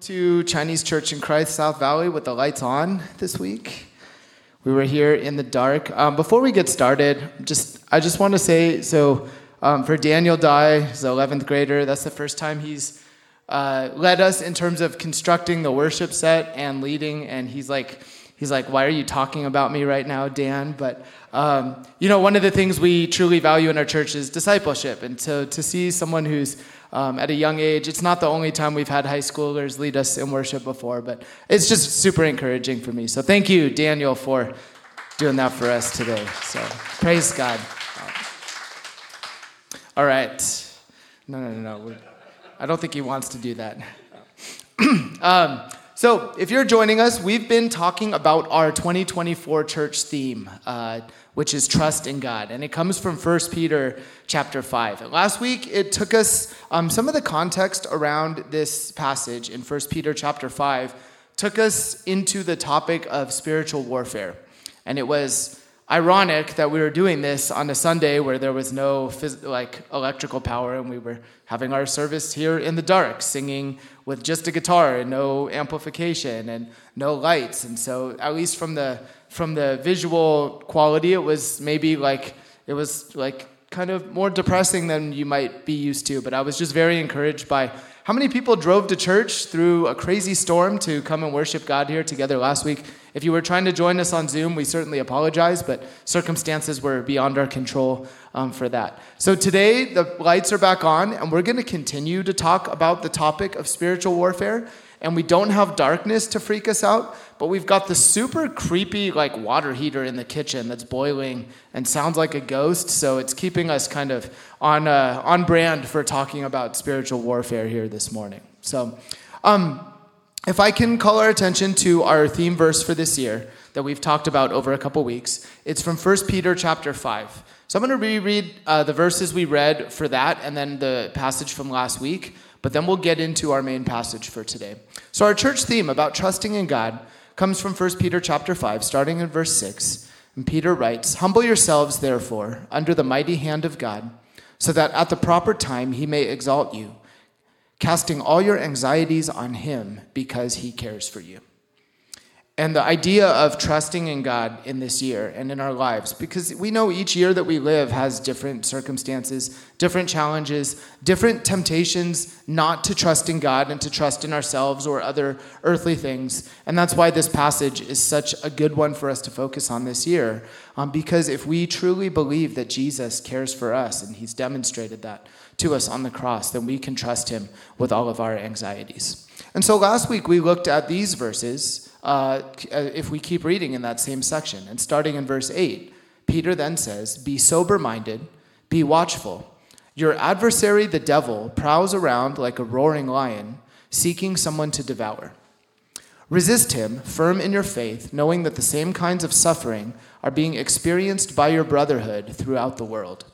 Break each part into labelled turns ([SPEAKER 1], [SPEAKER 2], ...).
[SPEAKER 1] to Chinese Church in Christ South Valley with the lights on this week. We were here in the dark. Um, before we get started, just I just want to say so um, for Daniel Dye, he's an 11th grader. That's the first time he's uh, led us in terms of constructing the worship set and leading. And he's like, he's like, why are you talking about me right now, Dan? But um, you know, one of the things we truly value in our church is discipleship, and so to see someone who's um, at a young age. It's not the only time we've had high schoolers lead us in worship before, but it's just super encouraging for me. So thank you, Daniel, for doing that for us today. So praise God. All right. No, no, no, no. I don't think he wants to do that. um, so, if you're joining us, we've been talking about our 2024 church theme, uh, which is trust in God, and it comes from 1 Peter chapter 5. Last week, it took us um, some of the context around this passage in 1 Peter chapter 5 took us into the topic of spiritual warfare, and it was ironic that we were doing this on a Sunday where there was no phys- like electrical power and we were having our service here in the dark singing with just a guitar and no amplification and no lights. And so at least from the from the visual quality it was maybe like it was like kind of more depressing than you might be used to but I was just very encouraged by how many people drove to church through a crazy storm to come and worship God here together last week? If you were trying to join us on Zoom, we certainly apologize, but circumstances were beyond our control um, for that. So today, the lights are back on, and we're going to continue to talk about the topic of spiritual warfare and we don't have darkness to freak us out, but we've got the super creepy like water heater in the kitchen that's boiling and sounds like a ghost. So it's keeping us kind of on uh, on brand for talking about spiritual warfare here this morning. So, um, if I can call our attention to our theme verse for this year that we've talked about over a couple weeks, it's from 1 Peter chapter five. So I'm going to reread uh, the verses we read for that, and then the passage from last week. But then we'll get into our main passage for today. So our church theme about trusting in God comes from 1 Peter chapter 5, starting in verse 6. And Peter writes, Humble yourselves, therefore, under the mighty hand of God, so that at the proper time he may exalt you, casting all your anxieties on him because he cares for you and the idea of trusting in God in this year and in our lives, because we know each year that we live has different circumstances, different challenges, different temptations not to trust in God and to trust in ourselves or other earthly things. And that's why this passage is such a good one for us to focus on this year. Um, because if we truly believe that Jesus cares for us and he's demonstrated that to us on the cross, then we can trust him with all of our anxieties. And so last week we looked at these verses uh, if we keep reading in that same section. And starting in verse 8, Peter then says, Be sober minded, be watchful. Your adversary, the devil, prowls around like a roaring lion, seeking someone to devour. Resist him, firm in your faith, knowing that the same kinds of suffering are being experienced by your brotherhood throughout the world.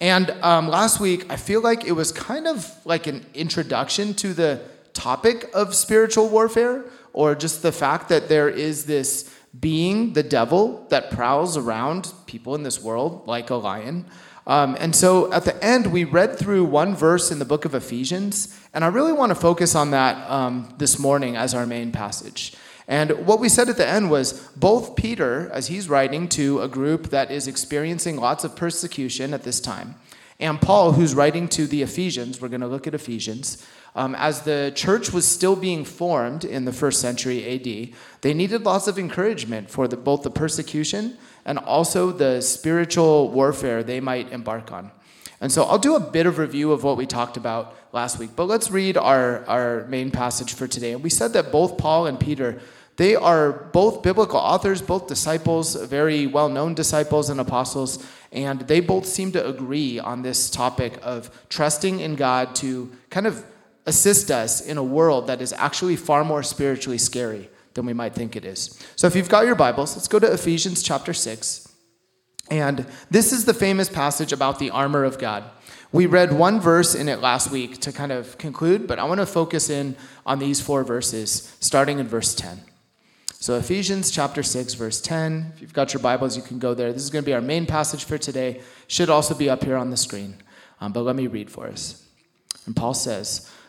[SPEAKER 1] And um, last week, I feel like it was kind of like an introduction to the topic of spiritual warfare, or just the fact that there is this being, the devil, that prowls around people in this world like a lion. Um, and so at the end, we read through one verse in the book of Ephesians, and I really want to focus on that um, this morning as our main passage. And what we said at the end was both Peter, as he's writing to a group that is experiencing lots of persecution at this time, and Paul, who's writing to the Ephesians, we're going to look at Ephesians, um, as the church was still being formed in the first century AD, they needed lots of encouragement for the, both the persecution and also the spiritual warfare they might embark on. And so I'll do a bit of review of what we talked about last week, but let's read our, our main passage for today. And we said that both Paul and Peter, they are both biblical authors, both disciples, very well known disciples and apostles, and they both seem to agree on this topic of trusting in God to kind of assist us in a world that is actually far more spiritually scary than we might think it is. So if you've got your Bibles, let's go to Ephesians chapter 6. And this is the famous passage about the armor of God. We read one verse in it last week to kind of conclude, but I want to focus in on these four verses, starting in verse 10. So, Ephesians chapter 6, verse 10. If you've got your Bibles, you can go there. This is going to be our main passage for today. Should also be up here on the screen. Um, but let me read for us. And Paul says,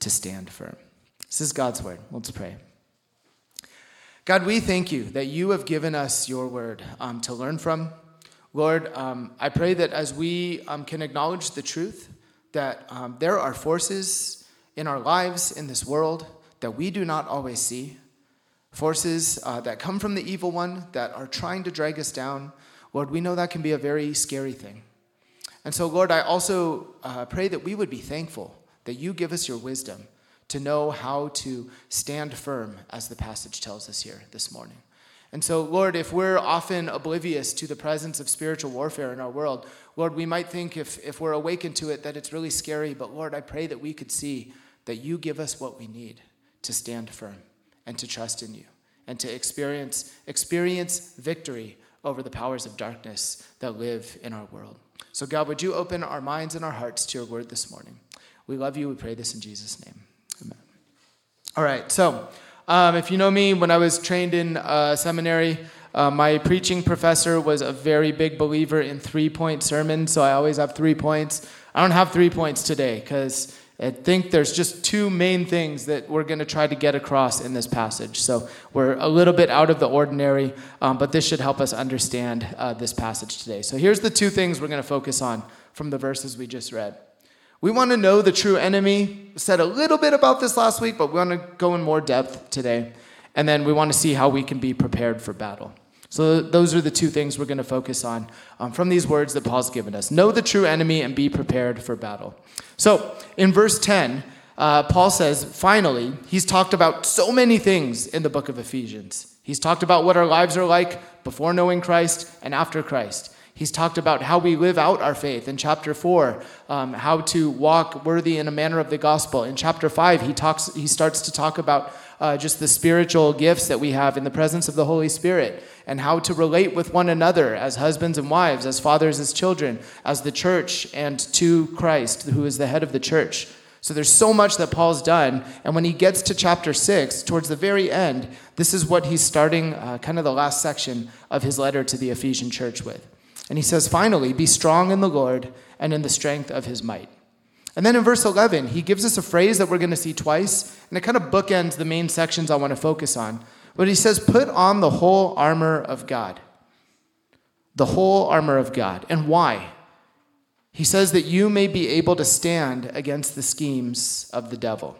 [SPEAKER 1] to stand firm. This is God's word. Let's pray. God, we thank you that you have given us your word um, to learn from. Lord, um, I pray that as we um, can acknowledge the truth, that um, there are forces in our lives, in this world, that we do not always see. Forces uh, that come from the evil one that are trying to drag us down. Lord, we know that can be a very scary thing. And so, Lord, I also uh, pray that we would be thankful that you give us your wisdom to know how to stand firm, as the passage tells us here this morning. And so, Lord, if we're often oblivious to the presence of spiritual warfare in our world, Lord, we might think if, if we're awakened to it that it's really scary, but Lord, I pray that we could see that you give us what we need to stand firm and to trust in you and to experience, experience victory over the powers of darkness that live in our world. So, God, would you open our minds and our hearts to your word this morning? We love you. We pray this in Jesus' name. Amen. All right, so. Um, if you know me, when I was trained in uh, seminary, uh, my preaching professor was a very big believer in three point sermons, so I always have three points. I don't have three points today because I think there's just two main things that we're going to try to get across in this passage. So we're a little bit out of the ordinary, um, but this should help us understand uh, this passage today. So here's the two things we're going to focus on from the verses we just read. We want to know the true enemy. said a little bit about this last week, but we want to go in more depth today. And then we want to see how we can be prepared for battle. So, those are the two things we're going to focus on um, from these words that Paul's given us know the true enemy and be prepared for battle. So, in verse 10, uh, Paul says, finally, he's talked about so many things in the book of Ephesians. He's talked about what our lives are like before knowing Christ and after Christ. He's talked about how we live out our faith in chapter four, um, how to walk worthy in a manner of the gospel. In chapter five, he talks. He starts to talk about uh, just the spiritual gifts that we have in the presence of the Holy Spirit, and how to relate with one another as husbands and wives, as fathers, as children, as the church, and to Christ, who is the head of the church. So there's so much that Paul's done. And when he gets to chapter six, towards the very end, this is what he's starting uh, kind of the last section of his letter to the Ephesian church with. And he says, finally, be strong in the Lord and in the strength of his might. And then in verse 11, he gives us a phrase that we're going to see twice, and it kind of bookends the main sections I want to focus on. But he says, put on the whole armor of God. The whole armor of God. And why? He says that you may be able to stand against the schemes of the devil.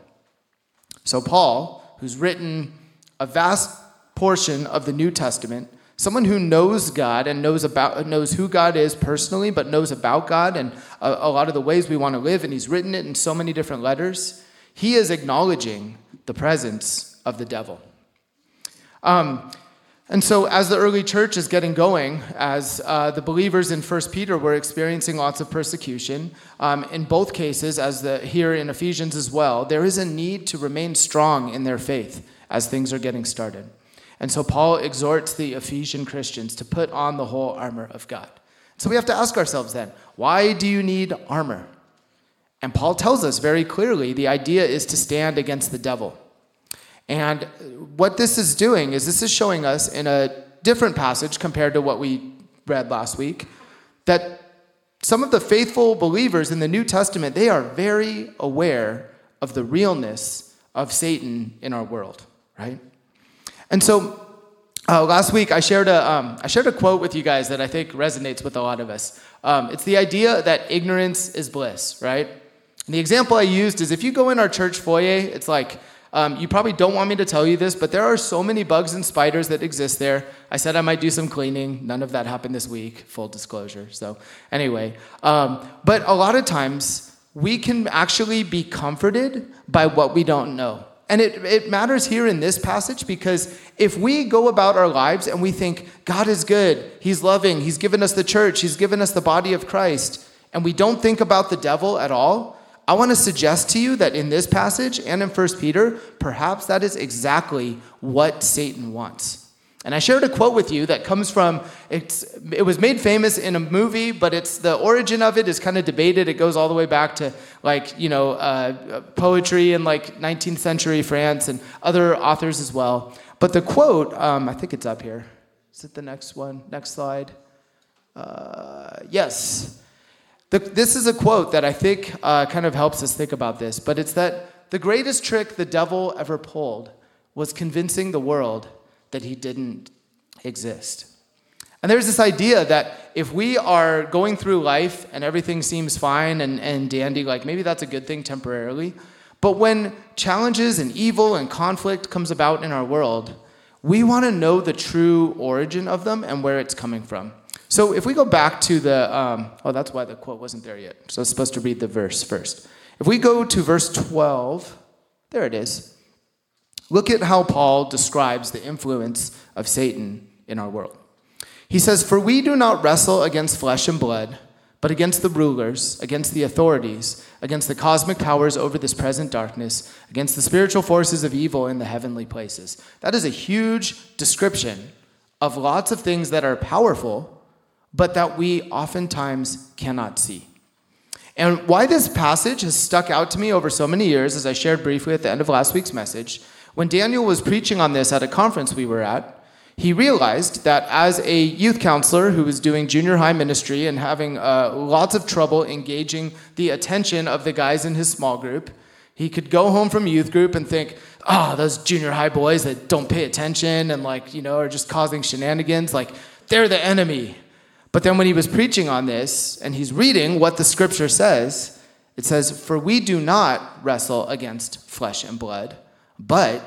[SPEAKER 1] So, Paul, who's written a vast portion of the New Testament, Someone who knows God and knows about knows who God is personally, but knows about God and a, a lot of the ways we want to live, and he's written it in so many different letters. He is acknowledging the presence of the devil. Um, and so, as the early church is getting going, as uh, the believers in 1 Peter were experiencing lots of persecution, um, in both cases, as the, here in Ephesians as well, there is a need to remain strong in their faith as things are getting started. And so Paul exhorts the Ephesian Christians to put on the whole armor of God. So we have to ask ourselves then, why do you need armor? And Paul tells us very clearly the idea is to stand against the devil. And what this is doing is this is showing us in a different passage compared to what we read last week that some of the faithful believers in the New Testament they are very aware of the realness of Satan in our world, right? And so uh, last week I shared, a, um, I shared a quote with you guys that I think resonates with a lot of us. Um, it's the idea that ignorance is bliss, right? And the example I used is if you go in our church foyer, it's like, um, you probably don't want me to tell you this, but there are so many bugs and spiders that exist there. I said I might do some cleaning. None of that happened this week, full disclosure. So, anyway, um, but a lot of times we can actually be comforted by what we don't know. And it, it matters here in this passage because if we go about our lives and we think God is good, He's loving, He's given us the church, He's given us the body of Christ, and we don't think about the devil at all, I want to suggest to you that in this passage and in 1 Peter, perhaps that is exactly what Satan wants. And I shared a quote with you that comes from, it was made famous in a movie, but it's the origin of it is kind of debated. It goes all the way back to like, you know, uh, poetry in like 19th century France and other authors as well. But the quote, um, I think it's up here. Is it the next one? Next slide. Uh, yes. The, this is a quote that I think uh, kind of helps us think about this, but it's that the greatest trick the devil ever pulled was convincing the world that he didn't exist. And there's this idea that if we are going through life and everything seems fine and, and dandy, like maybe that's a good thing temporarily. But when challenges and evil and conflict comes about in our world, we want to know the true origin of them and where it's coming from. So if we go back to the, um, oh, that's why the quote wasn't there yet. So I was supposed to read the verse first. If we go to verse 12, there it is. Look at how Paul describes the influence of Satan in our world. He says, For we do not wrestle against flesh and blood, but against the rulers, against the authorities, against the cosmic powers over this present darkness, against the spiritual forces of evil in the heavenly places. That is a huge description of lots of things that are powerful, but that we oftentimes cannot see. And why this passage has stuck out to me over so many years, as I shared briefly at the end of last week's message, when Daniel was preaching on this at a conference we were at, he realized that as a youth counselor who was doing junior high ministry and having uh, lots of trouble engaging the attention of the guys in his small group, he could go home from youth group and think, oh, those junior high boys that don't pay attention and like, you know, are just causing shenanigans, like they're the enemy. But then when he was preaching on this and he's reading what the scripture says, it says, For we do not wrestle against flesh and blood but,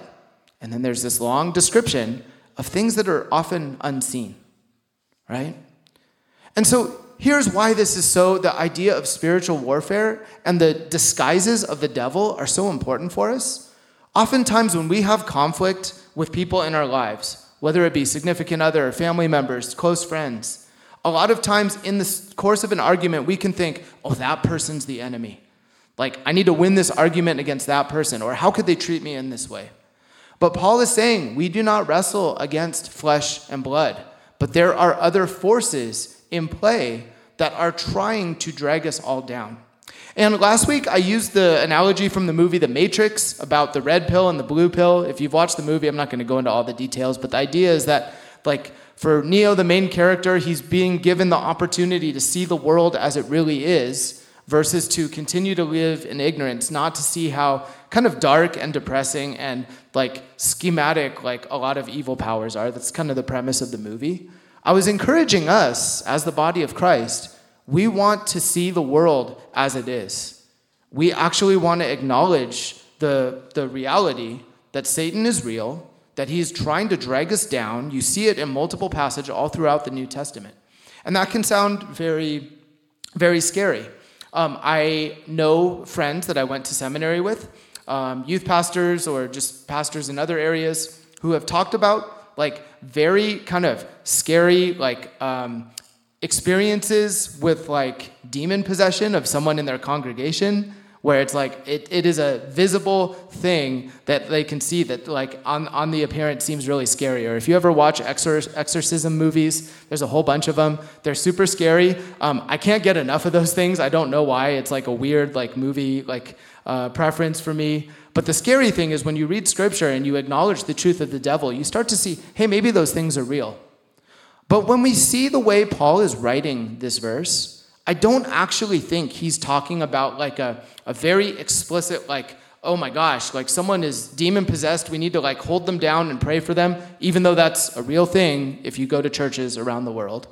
[SPEAKER 1] and then there's this long description of things that are often unseen, right? And so here's why this is so the idea of spiritual warfare and the disguises of the devil are so important for us. Oftentimes, when we have conflict with people in our lives, whether it be significant other, family members, close friends, a lot of times in the course of an argument, we can think, oh, that person's the enemy. Like, I need to win this argument against that person, or how could they treat me in this way? But Paul is saying we do not wrestle against flesh and blood, but there are other forces in play that are trying to drag us all down. And last week, I used the analogy from the movie The Matrix about the red pill and the blue pill. If you've watched the movie, I'm not going to go into all the details, but the idea is that, like, for Neo, the main character, he's being given the opportunity to see the world as it really is versus to continue to live in ignorance, not to see how kind of dark and depressing and like schematic like a lot of evil powers are. That's kind of the premise of the movie. I was encouraging us as the body of Christ, we want to see the world as it is. We actually want to acknowledge the, the reality that Satan is real, that he is trying to drag us down. You see it in multiple passages all throughout the New Testament. And that can sound very, very scary. Um, I know friends that I went to seminary with, um, youth pastors or just pastors in other areas who have talked about like very kind of scary like um, experiences with like demon possession of someone in their congregation where it's like it, it is a visible thing that they can see that like on, on the appearance seems really scary or if you ever watch exor- exorcism movies there's a whole bunch of them. They're super scary. Um, i can't get enough of those things. I don't know why. It's like a weird like movie like uh, preference for me. But the scary thing is when you read scripture and you acknowledge the truth of the devil you start to see hey maybe those things are real. But when we see the way paul is writing this verse I don't actually think he's talking about like a, a very explicit, like, oh my gosh, like someone is demon possessed, we need to like hold them down and pray for them, even though that's a real thing if you go to churches around the world.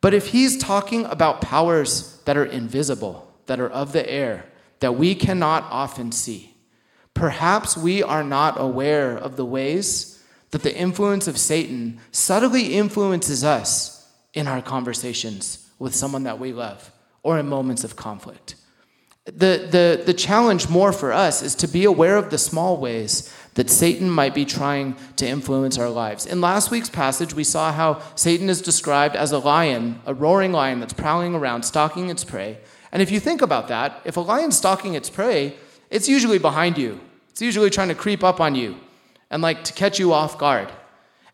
[SPEAKER 1] But if he's talking about powers that are invisible, that are of the air, that we cannot often see, perhaps we are not aware of the ways that the influence of Satan subtly influences us in our conversations with someone that we love or in moments of conflict. The, the, the challenge more for us is to be aware of the small ways that Satan might be trying to influence our lives. In last week's passage, we saw how Satan is described as a lion, a roaring lion that's prowling around, stalking its prey. And if you think about that, if a lion's stalking its prey, it's usually behind you. It's usually trying to creep up on you and like to catch you off guard.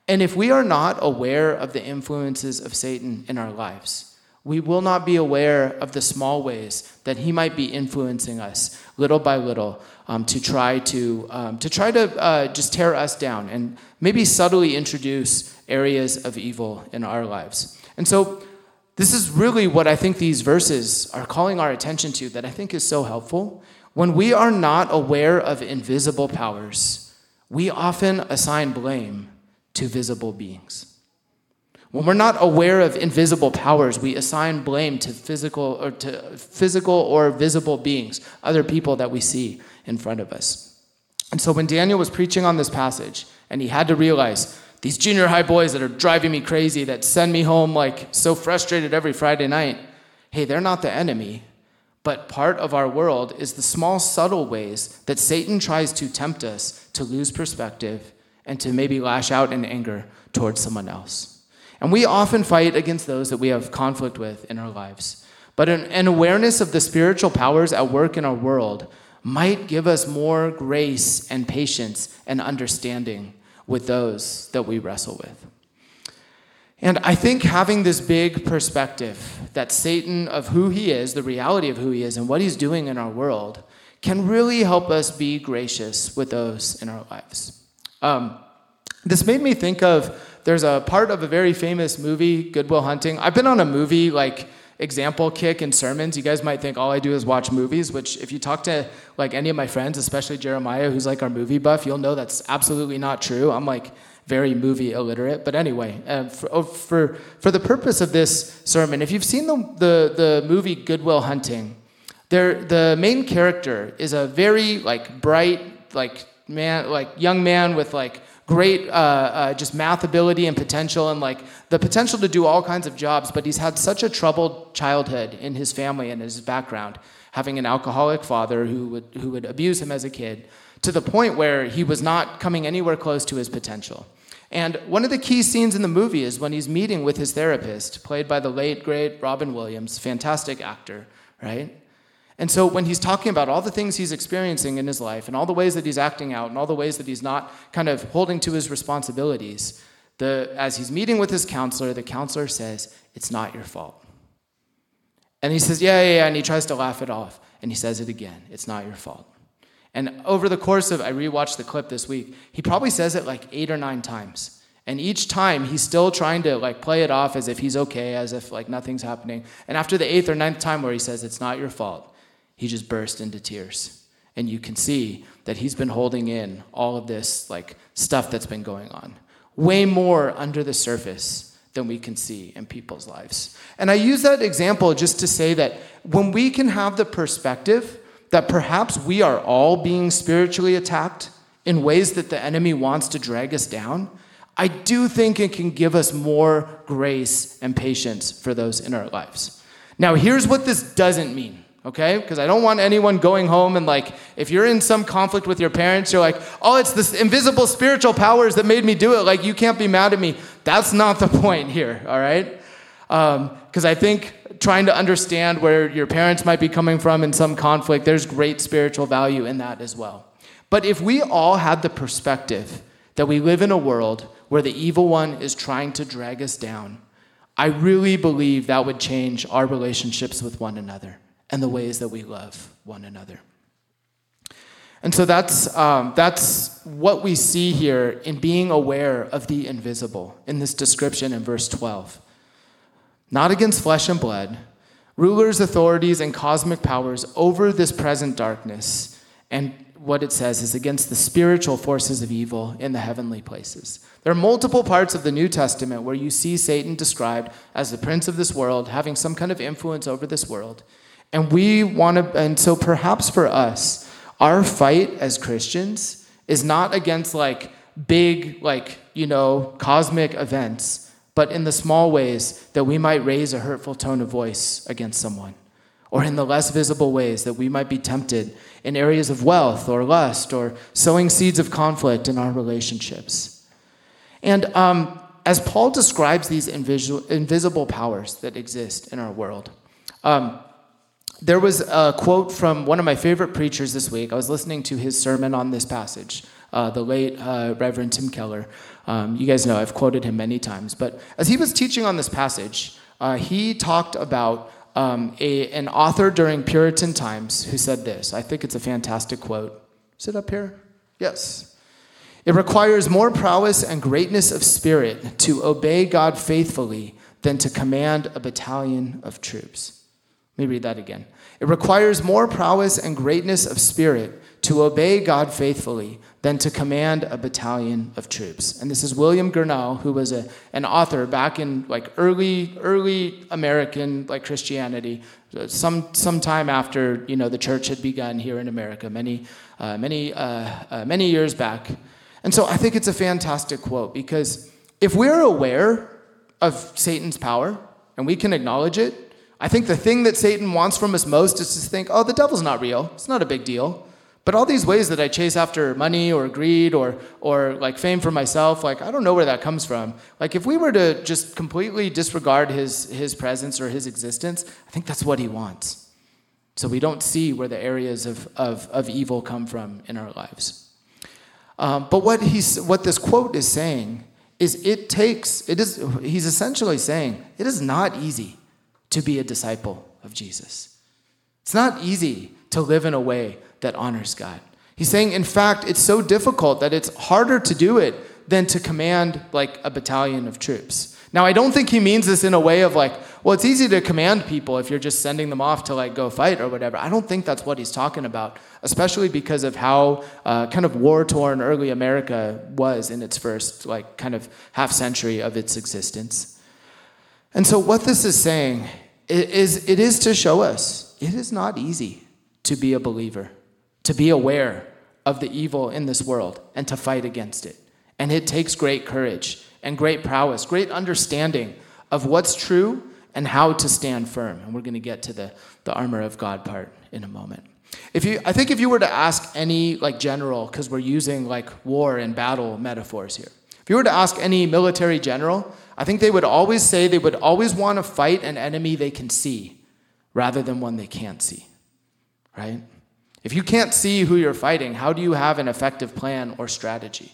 [SPEAKER 1] And if we are not aware of the influences of Satan in our lives, we will not be aware of the small ways that he might be influencing us little by little um, to try to um, to try to uh, just tear us down and maybe subtly introduce areas of evil in our lives. And so this is really what I think these verses are calling our attention to that I think is so helpful. When we are not aware of invisible powers, we often assign blame to visible beings. When we're not aware of invisible powers, we assign blame to physical or to physical or visible beings, other people that we see in front of us. And so when Daniel was preaching on this passage and he had to realize these junior high boys that are driving me crazy that send me home like so frustrated every Friday night, hey, they're not the enemy. But part of our world is the small, subtle ways that Satan tries to tempt us to lose perspective and to maybe lash out in anger towards someone else. And we often fight against those that we have conflict with in our lives. But an, an, awareness of the spiritual powers at work in our world might give us more grace and patience and understanding with those that we wrestle with. And I think having this big perspective that Satan, of who he is, the reality of who he is, and what he's doing in our world, can really help us be gracious with those in our lives. Um, this made me think of there's a part of a very famous movie, Good Will Hunting. I've been on a movie like example kick in sermons. You guys might think all I do is watch movies, which if you talk to like any of my friends, especially Jeremiah, who's like our movie buff, you'll know that's absolutely not true. I'm like very movie illiterate. But anyway, uh, for, oh, for, for the purpose of this sermon, if you've seen the, the, the movie Good Will Hunting, there, the main character is a very like bright, like man, like young man with like great uh, uh, just math ability and potential and like the potential to do all kinds of jobs but he's had such a troubled childhood in his family and his background having an alcoholic father who would, who would abuse him as a kid to the point where he was not coming anywhere close to his potential. And one of the key scenes in the movie is when he's meeting with his therapist played by the late great robin williams fantastic actor right and so when he's talking about all the things he's experiencing in his life and all the ways that he's acting out and all the ways that he's not kind of holding to his responsibilities, the, as he's meeting with his counselor, the counselor says, It's not your fault. And he says, Yeah, yeah, yeah. And he tries to laugh it off. And he says it again It's not your fault. And over the course of, I rewatched the clip this week, he probably says it like eight or nine times. And each time he's still trying to like play it off as if he's okay, as if like nothing's happening. And after the eighth or ninth time where he says, It's not your fault, he just burst into tears. And you can see that he's been holding in all of this like stuff that's been going on. Way more under the surface than we can see in people's lives. And I use that example just to say that when we can have the perspective that perhaps we are all being spiritually attacked in ways that the enemy wants to drag us down, I do think it can give us more grace and patience for those in our lives. Now, here's what this doesn't mean okay? Because I don't want anyone going home and like, if you're in some conflict with your parents, you're like, oh, it's this invisible spiritual powers that made me do it. Like, you can't be mad at me. That's not the point here, all right? Because um, I think trying to understand where your parents might be coming from in some conflict, there's great spiritual value in that as well. But if we all had the perspective that we live in a world where the evil one is trying to drag us down, I really believe that would change our relationships with one another and the ways that we love one another. And so that's, um, that's what we see here in being aware of the invisible in this description in verse 12. Not against flesh and blood, rulers, authorities, and cosmic powers over this present darkness. And what it says is against the spiritual forces of evil in the heavenly places. There are multiple parts of the New Testament where you see Satan described as the prince of this world, having some kind of influence over this world. And we want to, and so perhaps for us, our fight as Christians is not against like big, like, you know, cosmic events, but in the small ways that we might raise a hurtful tone of voice against someone, or in the less visible ways that we might be tempted in areas of wealth or lust or sowing seeds of conflict in our relationships. And um, as Paul describes these invisible, powers that exist in our world, um, there was a quote from one of my favorite preachers this week. I was listening to his sermon on this passage, uh, the late uh, Reverend Tim Keller. Um, you guys know I've quoted him many times. But as he was teaching on this passage, uh, he talked about um, a, an author during Puritan times who said this. I think it's a fantastic quote. Is it up here? Yes. It requires more prowess and greatness of spirit to obey God faithfully than to command a battalion of troops. Let me read that again. It requires more prowess and greatness of spirit to obey God faithfully than to command a battalion of troops. And this is William Gurnall, who was a, an author back in like early early American like Christianity, some sometime after you know the church had begun here in America, many uh, many uh, uh, many years back. And so I think it's a fantastic quote because if we're aware of Satan's power and we can acknowledge it, I think the thing that Satan wants from us most is to think, oh, the devil's not real. It's not a big deal. But all these ways that I chase after money or greed or, or like fame for myself, like I don't know where that comes from. Like if we were to just completely disregard his, his presence or his existence, I think that's what he wants. So we don't see where the areas of, of, of evil come from in our lives. Um, but what, he's, what this quote is saying is it takes, it is, he's essentially saying, it is not easy to be a disciple of Jesus. It's not easy to live in a way that honors God. He's saying, in fact, it's so difficult that it's harder to do it than to command like a battalion of troops. Now, I don't think he means this in a way of like, well, it's easy to command people if you're just sending them off to like go fight or whatever. I don't think that's what he's talking about, especially because of how uh, kind of war torn early America was in its first like kind of half century of its existence. And so, what this is saying is it is to show us it is not easy to be a believer, to be aware of the evil in this world and to fight against it. And it takes great courage and great prowess, great understanding of what's true and how to stand firm. And we're going to get to the, the armor of God part in a moment. If you, I think if you were to ask any like general, because we're using like war and battle metaphors here, if you were to ask any military general, I think they would always say they would always want to fight an enemy they can see rather than one they can't see, right? If you can't see who you're fighting, how do you have an effective plan or strategy?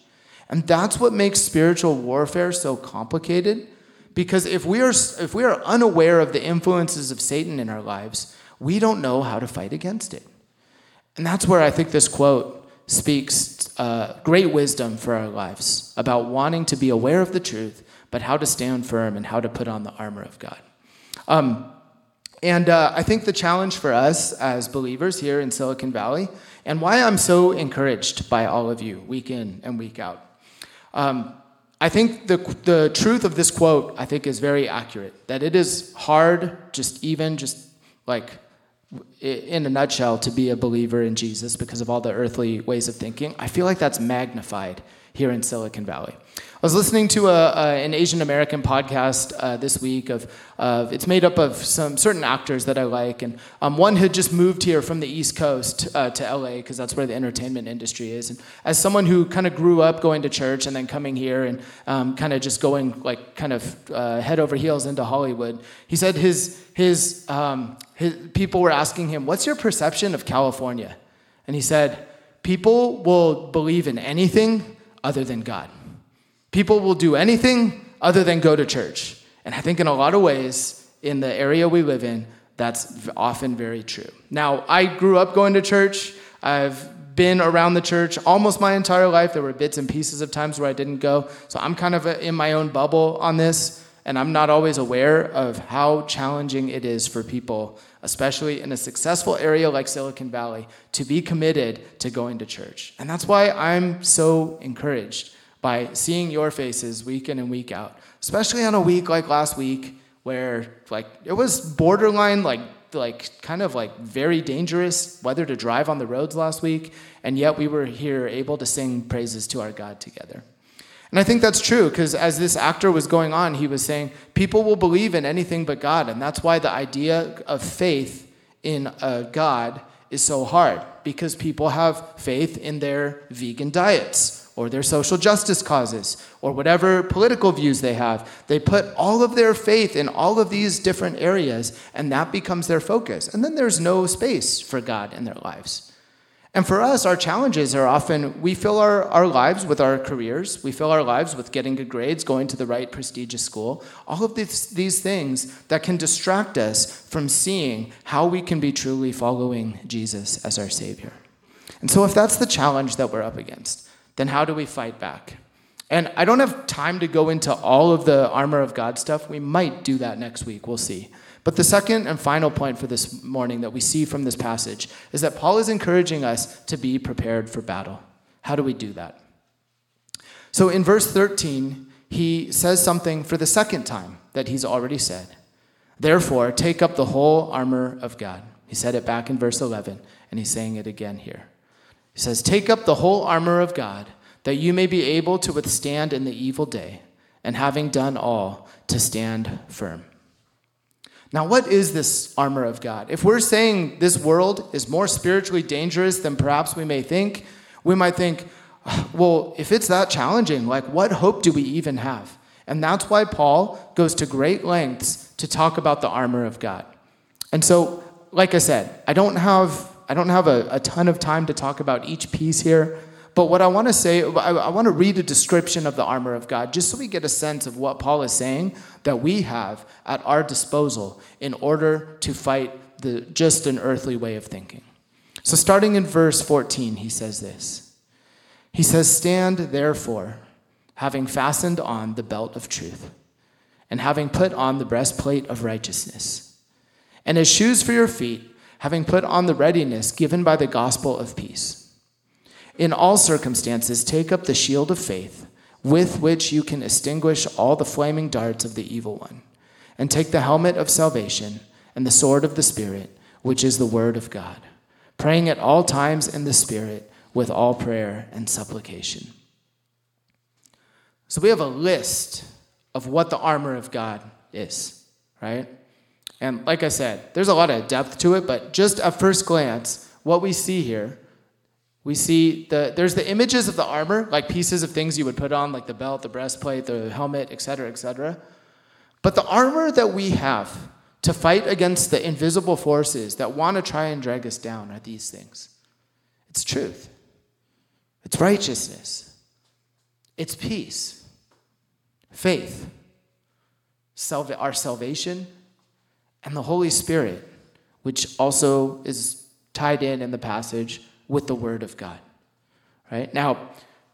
[SPEAKER 1] And that's what makes spiritual warfare so complicated. Because if we are, if we are unaware of the influences of Satan in our lives, we don't know how to fight against it. And that's where I think this quote speaks uh, great wisdom for our lives about wanting to be aware of the truth but how to stand firm and how to put on the armor of God. Um, and uh, I think the challenge for us as believers here in Silicon Valley, and why I'm so encouraged by all of you week in and week out. Um, I think the, the truth of this quote, I think, is very accurate. That it is hard, just even, just like in a nutshell, to be a believer in Jesus because of all the earthly ways of thinking. I feel like that's magnified here in Silicon Valley. I was listening to a, a, an Asian American podcast uh, this week of, of, it's made up of some certain actors that I like, and um, one had just moved here from the East Coast uh, to LA because that's where the entertainment industry is. And as someone who kind of grew up going to church and then coming here and um, kind of just going like kind of uh, head over heels into Hollywood, he said his his, um, his people were asking him, "What's your perception of California?" And he said, "People will believe in anything other than God." People will do anything other than go to church. And I think in a lot of ways, in the area we live in, that's often very true. Now, I grew up going to church. I've been around the church almost my entire life. There were bits and pieces of times where I didn't go. So I'm kind of in my own bubble on this, and I'm not always aware of how challenging it is for people, especially in a successful area like Silicon Valley, to be committed to going to church. And that's why I'm so encouraged by seeing your faces week in and week out, especially on a week like last week where like it was borderline like like kind of like very dangerous weather to drive on the roads last week and yet we were here able to sing praises to our God together. And I think that's true because as this actor was going on, he was saying people will believe in anything but God. And that's why the idea of faith in God is so hard because people have faith in their vegan diets or their social justice causes or whatever political views they have. They put all of their faith in all of these different areas, and that becomes their focus. And then there's no space for God in their lives. And for us, our challenges are often we fill our, our lives with our careers, we fill our lives with getting good grades, going to the right prestigious school, all of these, these things that can distract us from seeing how we can be truly following Jesus as our Savior. And so, if that's the challenge that we're up against, then how do we fight back? And I don't have time to go into all of the armor of God stuff. We might do that next week, we'll see. But the second and final point for this morning that we see from this passage is that Paul is encouraging us to be prepared for battle. How do we do that? So in verse 13, he says something for the second time that he's already said. Therefore, take up the whole armor of God. He said it back in verse 11, and he's saying it again here. He says, Take up the whole armor of God, that you may be able to withstand in the evil day, and having done all, to stand firm. Now, what is this armor of God? If we're saying this world is more spiritually dangerous than perhaps we may think, we might think, ah, well, if it's that challenging, like what hope do we even have? And that's why Paul goes to great lengths to talk about the armor of God. And so, like I said, I don't have I don't have a, a ton of time to talk about each piece here. But what I want to say, I, want to read a description of the armor of God just so we get a sense of what Paul is saying that we have at our disposal in order to fight the, just an earthly way of thinking. So, starting in verse 14, he says this He says, Stand therefore, having fastened on the belt of truth, and having put on the breastplate of righteousness, and as shoes for your feet, having put on the readiness given by the gospel of peace. In all circumstances, take up the shield of faith, with which you can extinguish all the flaming darts of the evil one, and take the helmet of salvation and the sword of the Spirit, which is the word of God, praying at all times in the Spirit with all prayer and supplication. So we have a list of what the armor of God is, right? And like I said, there's a lot of depth to it, but just at first glance, what we see here we see the there's the images of the armor, like pieces of things you would put on, like the belt, the breastplate, the helmet, etc., etc. But the armor that we have to fight against the invisible forces that want to try and drag us down are these things. It's truth. It's righteousness. It's peace. Faith. Our salvation and the Holy Spirit, which also is tied in in the passage with the Word of God. Right? Now,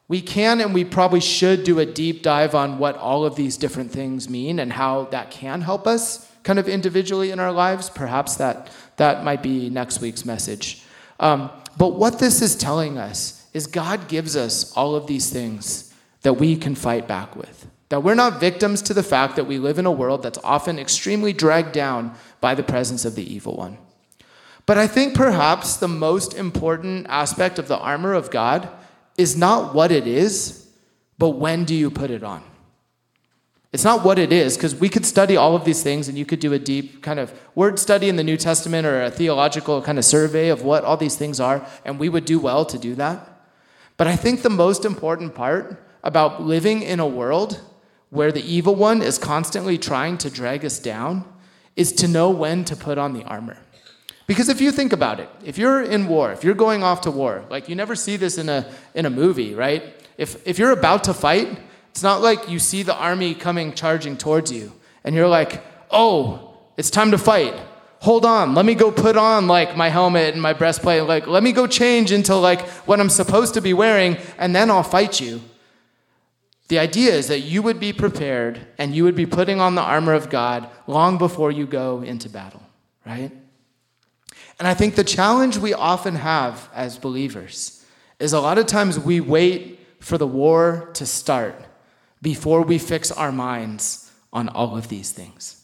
[SPEAKER 1] we can and we probably should do a deep dive on what all of these different things mean and how that can help us kind of individually in our lives. Perhaps that, that might be next week's message. Um, but what this is telling us is God gives us all of these things that we can fight back with. That we're not victims to the fact that we live in a world that's often extremely dragged down by the presence of the evil one. But I think perhaps the most important aspect of the armor of God is not what it is, but when do you put it on? It's not what it is, because we could study all of these things and you could do a deep kind of word study in the New Testament or a theological kind of survey of what all these things are, and we would do well to do that. But I think the most important part about living in a world where the evil one is constantly trying to drag us down is to know when to put on the armor. Because if you think about it, if you're in war, if you're going off to war, like you never see this in a, in a movie, right? If, if you're about to fight, it's not like you see the army coming charging towards you and you're like, oh, it's time to fight. Hold on, let me go put on like my helmet and my breastplate. Like, let me go change into like what I'm supposed to be wearing and then I'll fight you. The idea is that you would be prepared and you would be putting on the armor of God long before you go into battle, right? And I think the challenge we often have as believers is a lot of times we wait for the war to start before we fix our minds on all of these things.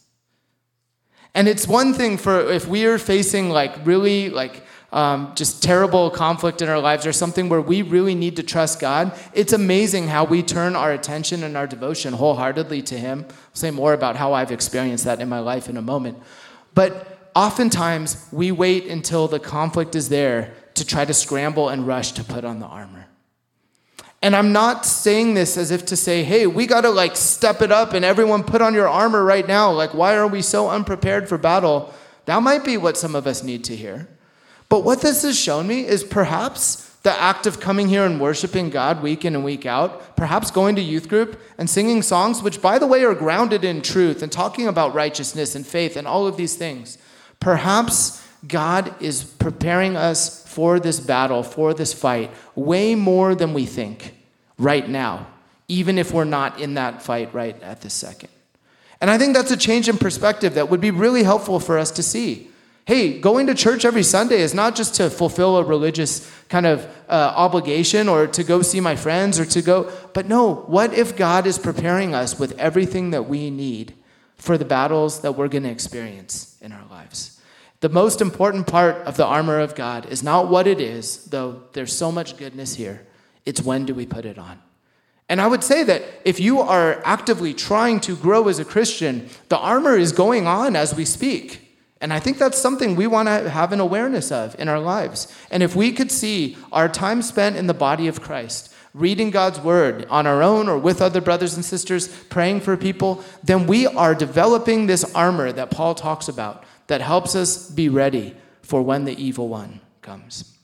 [SPEAKER 1] And it's one thing for if we are facing like really like um, just terrible conflict in our lives or something where we really need to trust God, it's amazing how we turn our attention and our devotion wholeheartedly to Him. I'll say more about how I've experienced that in my life in a moment. But oftentimes we wait until the conflict is there to try to scramble and rush to put on the armor. And I'm not saying this as if to say, hey, we got to like step it up and everyone put on your armor right now. Like, why are we so unprepared for battle? That might be what some of us need to hear. But what this has shown me is perhaps the act of coming here and worshiping God week in and week out, perhaps going to youth group and singing songs, which, by the way, are grounded in truth and talking about righteousness and faith and all of these things. Perhaps God is preparing us for this battle, for this fight, way more than we think right now, even if we're not in that fight right at this second. And I think that's a change in perspective that would be really helpful for us to see. Hey, going to church every Sunday is not just to fulfill a religious kind of uh, obligation or to go see my friends or to go, but no, what if God is preparing us with everything that we need for the battles that we're going to experience in our lives? The most important part of the armor of God is not what it is, though there's so much goodness here. It's when do we put it on? And I would say that if you are actively trying to grow as a Christian, the armor is going on as we speak. And I think that's something we want to have an awareness of in our lives. And if we could see our time spent in the body of Christ, reading God's word on our own or with other brothers and sisters, praying for people, then we are developing this armor that Paul talks about that helps us be ready for when the evil one comes.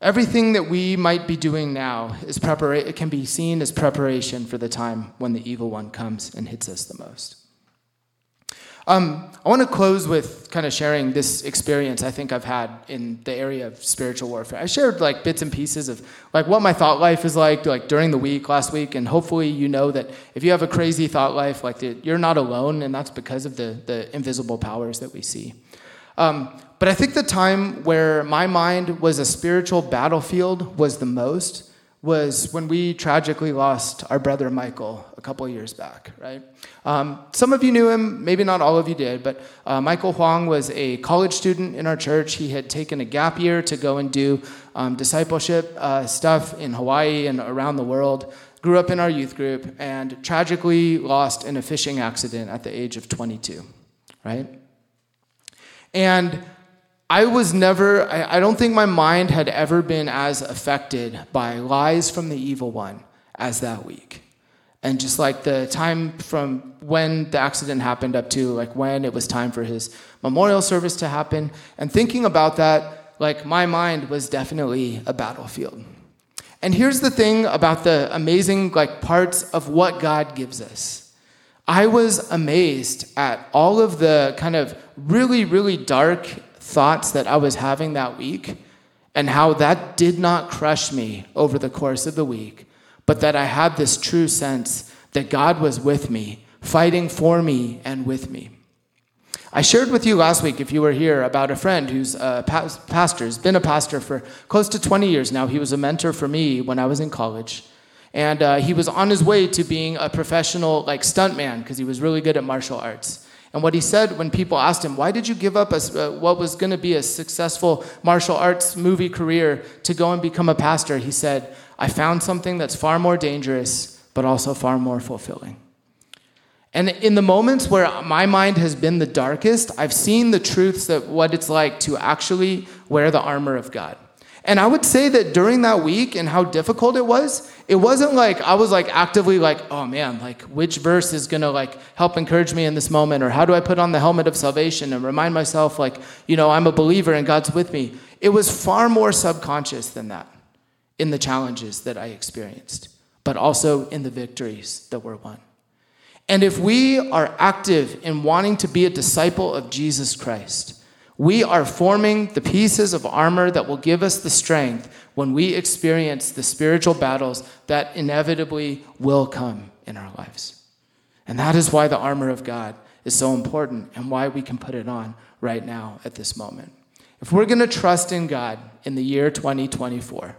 [SPEAKER 1] Everything that we might be doing now is prepara- it can be seen as preparation for the time when the evil one comes and hits us the most. Um, I want to close with kind of sharing this experience I think I've had in the area of spiritual warfare. I shared like bits and pieces of like what my thought life is like like during the week last week, and hopefully you know that if you have a crazy thought life, like you're not alone, and that's because of the the invisible powers that we see. Um, but I think the time where my mind was a spiritual battlefield was the most was when we tragically lost our brother Michael a couple years back, right? Um, some of you knew him, maybe not all of you did, but uh, Michael Huang was a college student in our church. He had taken a gap year to go and do um, discipleship uh, stuff in Hawaii and around the world. Grew up in our youth group and tragically lost in a fishing accident at the age of 22, right? And I was never, I, I, don't think my mind had ever been as affected by lies from the evil one as that week. And just like the time from when the accident happened up to like when it was time for his memorial service to happen, and thinking about that, like my mind was definitely a battlefield. And here's the thing about the amazing like parts of what God gives us. I was amazed at all of the kind of really, really dark thoughts that I was having that week and how that did not crush me over the course of the week, but that I had this true sense that God was with me, fighting for me and with me. I shared with you last week, if you were here, about a friend who's a pastor, has been a pastor for close to 20 years now. He was a mentor for me when I was in college. And uh, he was on his way to being a professional, like, stuntman, because he was really good at martial arts. And what he said when people asked him, Why did you give up a, uh, what was going to be a successful martial arts movie career to go and become a pastor? He said, I found something that's far more dangerous, but also far more fulfilling. And in the moments where my mind has been the darkest, I've seen the truths that what it's like to actually wear the armor of God. And I would say that during that week and how difficult it was, it wasn't like I was like actively like, oh man, like which verse is gonna like help encourage me in this moment, or how do I put on the helmet of salvation and remind myself like, you know, I'm a believer and God's with me. It was far more subconscious than that in the challenges that I experienced, but also in the victories that were won. And if we are active in wanting to be a disciple of Jesus Christ, we are forming the pieces of armor that will give us the strength when we experience the spiritual battles that inevitably will come in our lives. And that is why the armor of God is so important and why we can put it on right now at this moment. If we're going to trust in God in the year 2024,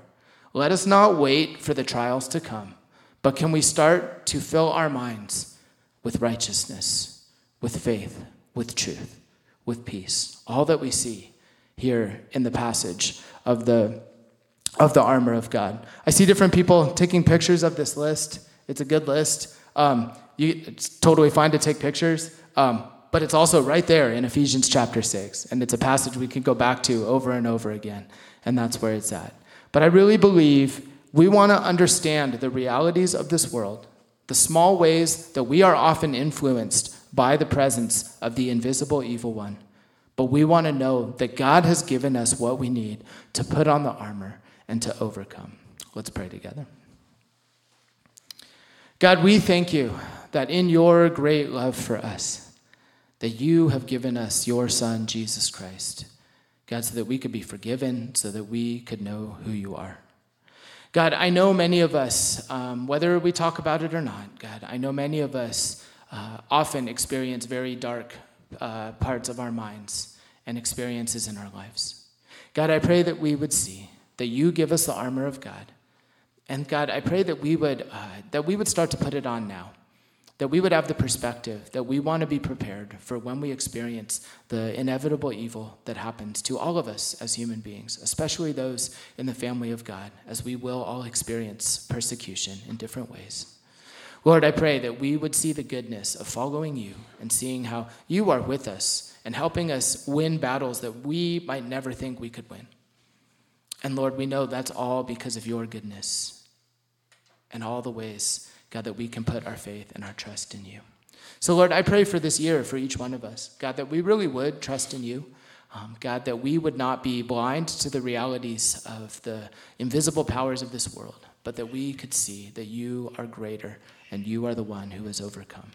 [SPEAKER 1] let us not wait for the trials to come, but can we start to fill our minds with righteousness, with faith, with truth? with peace. All that we see here in the passage of the of the armor of God. I see different people taking pictures of this list. It's a good list. Um, you, it's totally fine to take pictures, um, but it's also right there in Ephesians chapter 6. And it's a passage we can go back to over and over again. And that's where it's at. But I really believe we want to understand the realities of this world, the small ways that we are often influenced by the presence of the invisible evil one. But we want to know that God has given us what we need to put on the armor and to overcome. Let's pray together. God, we thank you that in your great love for us, that you have given us your Son, Jesus Christ. God, so that we could be forgiven, so that we could know who you are. God, I know many of us, um, whether we talk about it or not, God, I know many of us uh, often experience very dark uh, parts of our minds and experiences in our lives. God, I pray that we would see that you give us the armor of God. And God, I pray that we would, uh, that we would start to put it on now that we would have the perspective that we want to be prepared for when we experience the inevitable evil that happens to all of us as human beings, especially those in the family of God, as we will all experience persecution in different ways. Lord, I pray that we would see the goodness of following you and seeing how you are with us and helping us win battles that we might never think we could win. And Lord, we know that's all because of your goodness and all the ways God, that we can put our faith and our trust in you. So, Lord, I pray for this year for each one of us, God, that we really would trust in you. Um, God, that we would not be blind to the realities of the invisible powers of this world, but that we could see that you are greater and you are the one who has overcome.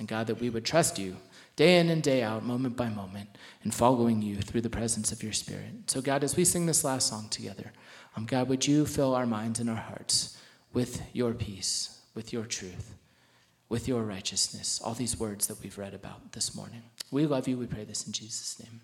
[SPEAKER 1] And God, that we would trust you day in and day out, moment by moment, and following you through the presence of your Spirit. So, God, as we sing this last song together, um, God, would you fill our minds and our hearts with your peace? With your truth, with your righteousness. All these words that we've read about this morning. We love you. We pray this in Jesus' name.